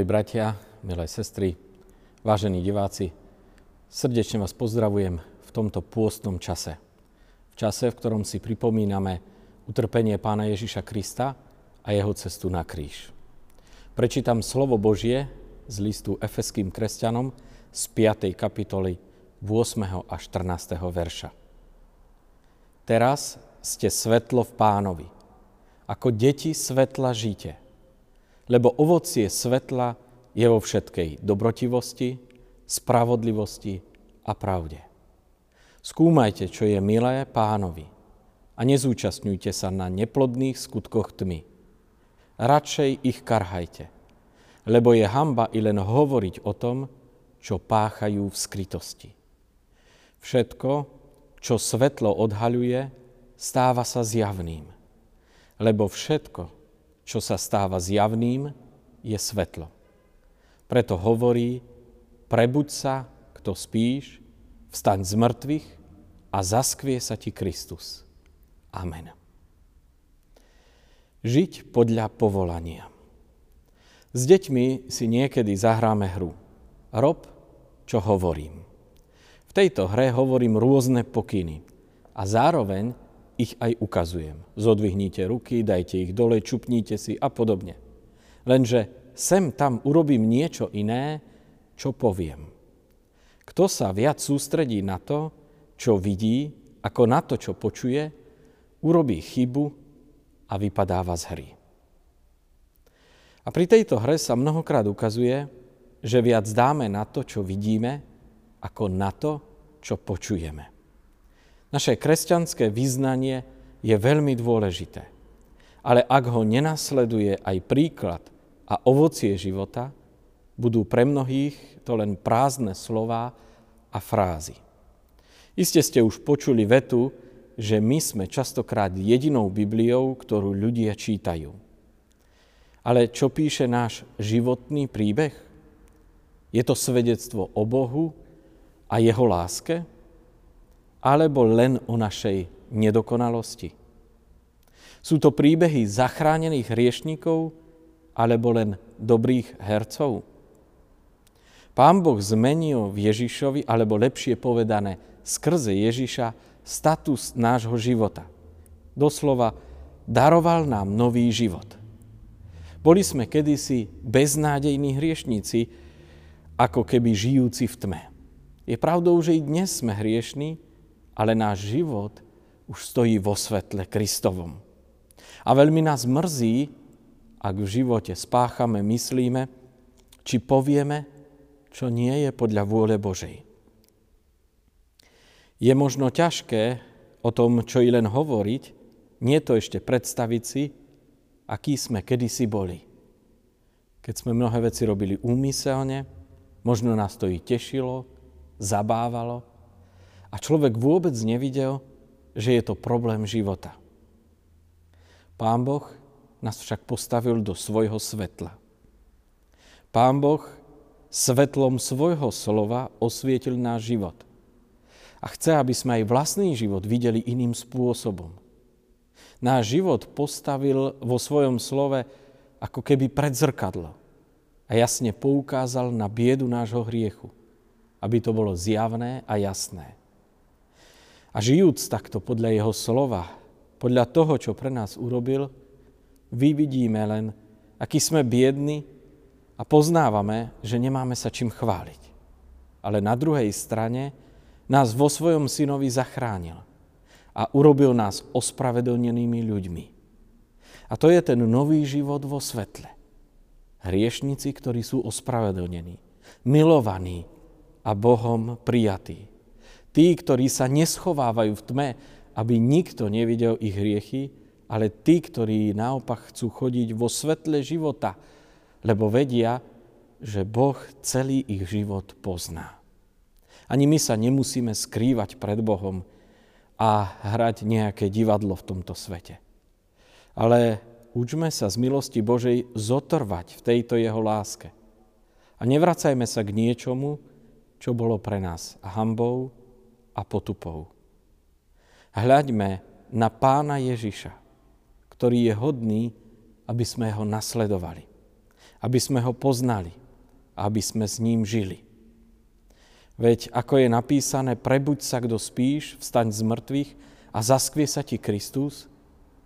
Milí bratia, milé sestry, vážení diváci, srdečne vás pozdravujem v tomto pôstnom čase. V čase, v ktorom si pripomíname utrpenie pána Ježiša Krista a jeho cestu na kríž. Prečítam slovo Božie z listu Efeským kresťanom z 5. kapitoly 8. a 14. verša. Teraz ste svetlo v pánovi. Ako deti svetla žite – lebo ovocie svetla je vo všetkej dobrotivosti, spravodlivosti a pravde. Skúmajte, čo je milé pánovi a nezúčastňujte sa na neplodných skutkoch tmy. Radšej ich karhajte, lebo je hamba i len hovoriť o tom, čo páchajú v skrytosti. Všetko, čo svetlo odhaľuje, stáva sa zjavným, lebo všetko, čo sa stáva zjavným, je svetlo. Preto hovorí, prebuď sa, kto spíš, vstaň z mŕtvych a zaskvie sa ti Kristus. Amen. Žiť podľa povolania. S deťmi si niekedy zahráme hru. Rob, čo hovorím. V tejto hre hovorím rôzne pokyny a zároveň ich aj ukazujem. Zodvihnite ruky, dajte ich dole, čupnite si a podobne. Lenže sem tam urobím niečo iné, čo poviem. Kto sa viac sústredí na to, čo vidí, ako na to, čo počuje, urobí chybu a vypadáva z hry. A pri tejto hre sa mnohokrát ukazuje, že viac dáme na to, čo vidíme, ako na to, čo počujeme. Naše kresťanské vyznanie je veľmi dôležité. Ale ak ho nenasleduje aj príklad a ovocie života, budú pre mnohých to len prázdne slova a frázy. Iste ste už počuli vetu, že my sme častokrát jedinou Bibliou, ktorú ľudia čítajú. Ale čo píše náš životný príbeh? Je to svedectvo o Bohu a jeho láske? Alebo len o našej nedokonalosti? Sú to príbehy zachránených hriešníkov alebo len dobrých hercov? Pán Boh zmenil v Ježišovi, alebo lepšie povedané, skrze Ježiša, status nášho života. Doslova, daroval nám nový život. Boli sme kedysi beznádejní hriešníci, ako keby žijúci v tme. Je pravdou, že i dnes sme hriešní, ale náš život už stojí vo svetle Kristovom. A veľmi nás mrzí, ak v živote spáchame, myslíme, či povieme, čo nie je podľa vôle Božej. Je možno ťažké o tom, čo i len hovoriť, nie to ešte predstaviť si, aký sme kedysi boli. Keď sme mnohé veci robili úmyselne, možno nás to i tešilo, zabávalo, a človek vôbec nevidel, že je to problém života. Pán Boh nás však postavil do svojho svetla. Pán Boh svetlom svojho slova osvietil náš život. A chce, aby sme aj vlastný život videli iným spôsobom. Náš život postavil vo svojom slove ako keby pred zrkadlo a jasne poukázal na biedu nášho hriechu, aby to bolo zjavné a jasné. A žijúc takto podľa jeho slova, podľa toho, čo pre nás urobil, vyvidíme len, aký sme biedni a poznávame, že nemáme sa čím chváliť. Ale na druhej strane nás vo svojom synovi zachránil a urobil nás ospravedlnenými ľuďmi. A to je ten nový život vo svetle. Hriešnici, ktorí sú ospravedlnení, milovaní a Bohom prijatí. Tí, ktorí sa neschovávajú v tme, aby nikto nevidel ich hriechy, ale tí, ktorí naopak chcú chodiť vo svetle života, lebo vedia, že Boh celý ich život pozná. Ani my sa nemusíme skrývať pred Bohom a hrať nejaké divadlo v tomto svete. Ale učme sa z milosti Božej zotrvať v tejto jeho láske. A nevracajme sa k niečomu, čo bolo pre nás hambou, a potupou. Hľaďme na pána Ježiša, ktorý je hodný, aby sme ho nasledovali. aby sme ho poznali, aby sme s ním žili. Veď ako je napísané, prebuď sa, kto spíš, vstaň z mŕtvych a zaskvie sa ti Kristus,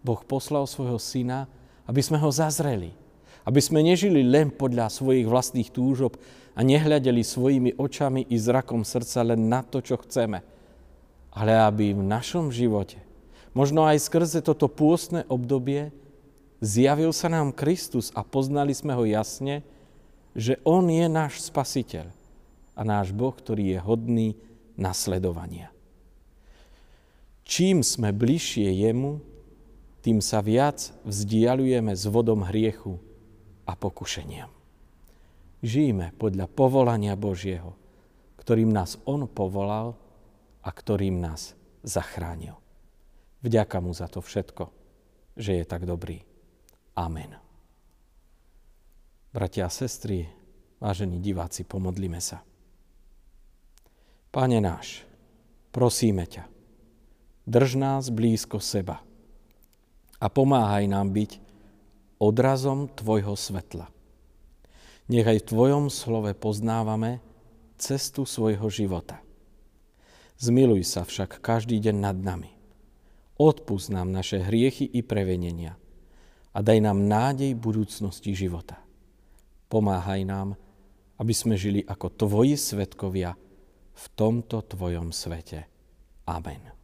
Boh poslal svojho syna, aby sme ho zazreli, aby sme nežili len podľa svojich vlastných túžob a nehľadeli svojimi očami i zrakom srdca len na to, čo chceme, ale aby v našom živote, možno aj skrze toto pôstne obdobie, zjavil sa nám Kristus a poznali sme ho jasne, že On je náš spasiteľ a náš Boh, ktorý je hodný nasledovania. Čím sme bližšie Jemu, tým sa viac vzdialujeme s vodom hriechu a pokušeniam. Žijeme podľa povolania Božieho, ktorým nás On povolal a ktorým nás zachránil. Vďaka mu za to všetko, že je tak dobrý. Amen. Bratia a sestry, vážení diváci, pomodlíme sa. Pane náš, prosíme ťa, drž nás blízko seba a pomáhaj nám byť odrazom Tvojho svetla. Nechaj v Tvojom slove poznávame cestu svojho života. Zmiluj sa však každý deň nad nami. Odpust nám naše hriechy i prevenenia a daj nám nádej budúcnosti života. Pomáhaj nám, aby sme žili ako Tvoji svetkovia v tomto Tvojom svete. Amen.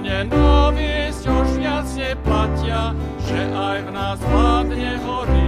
nenávisť už viac neplatia, že aj v nás vládne horí.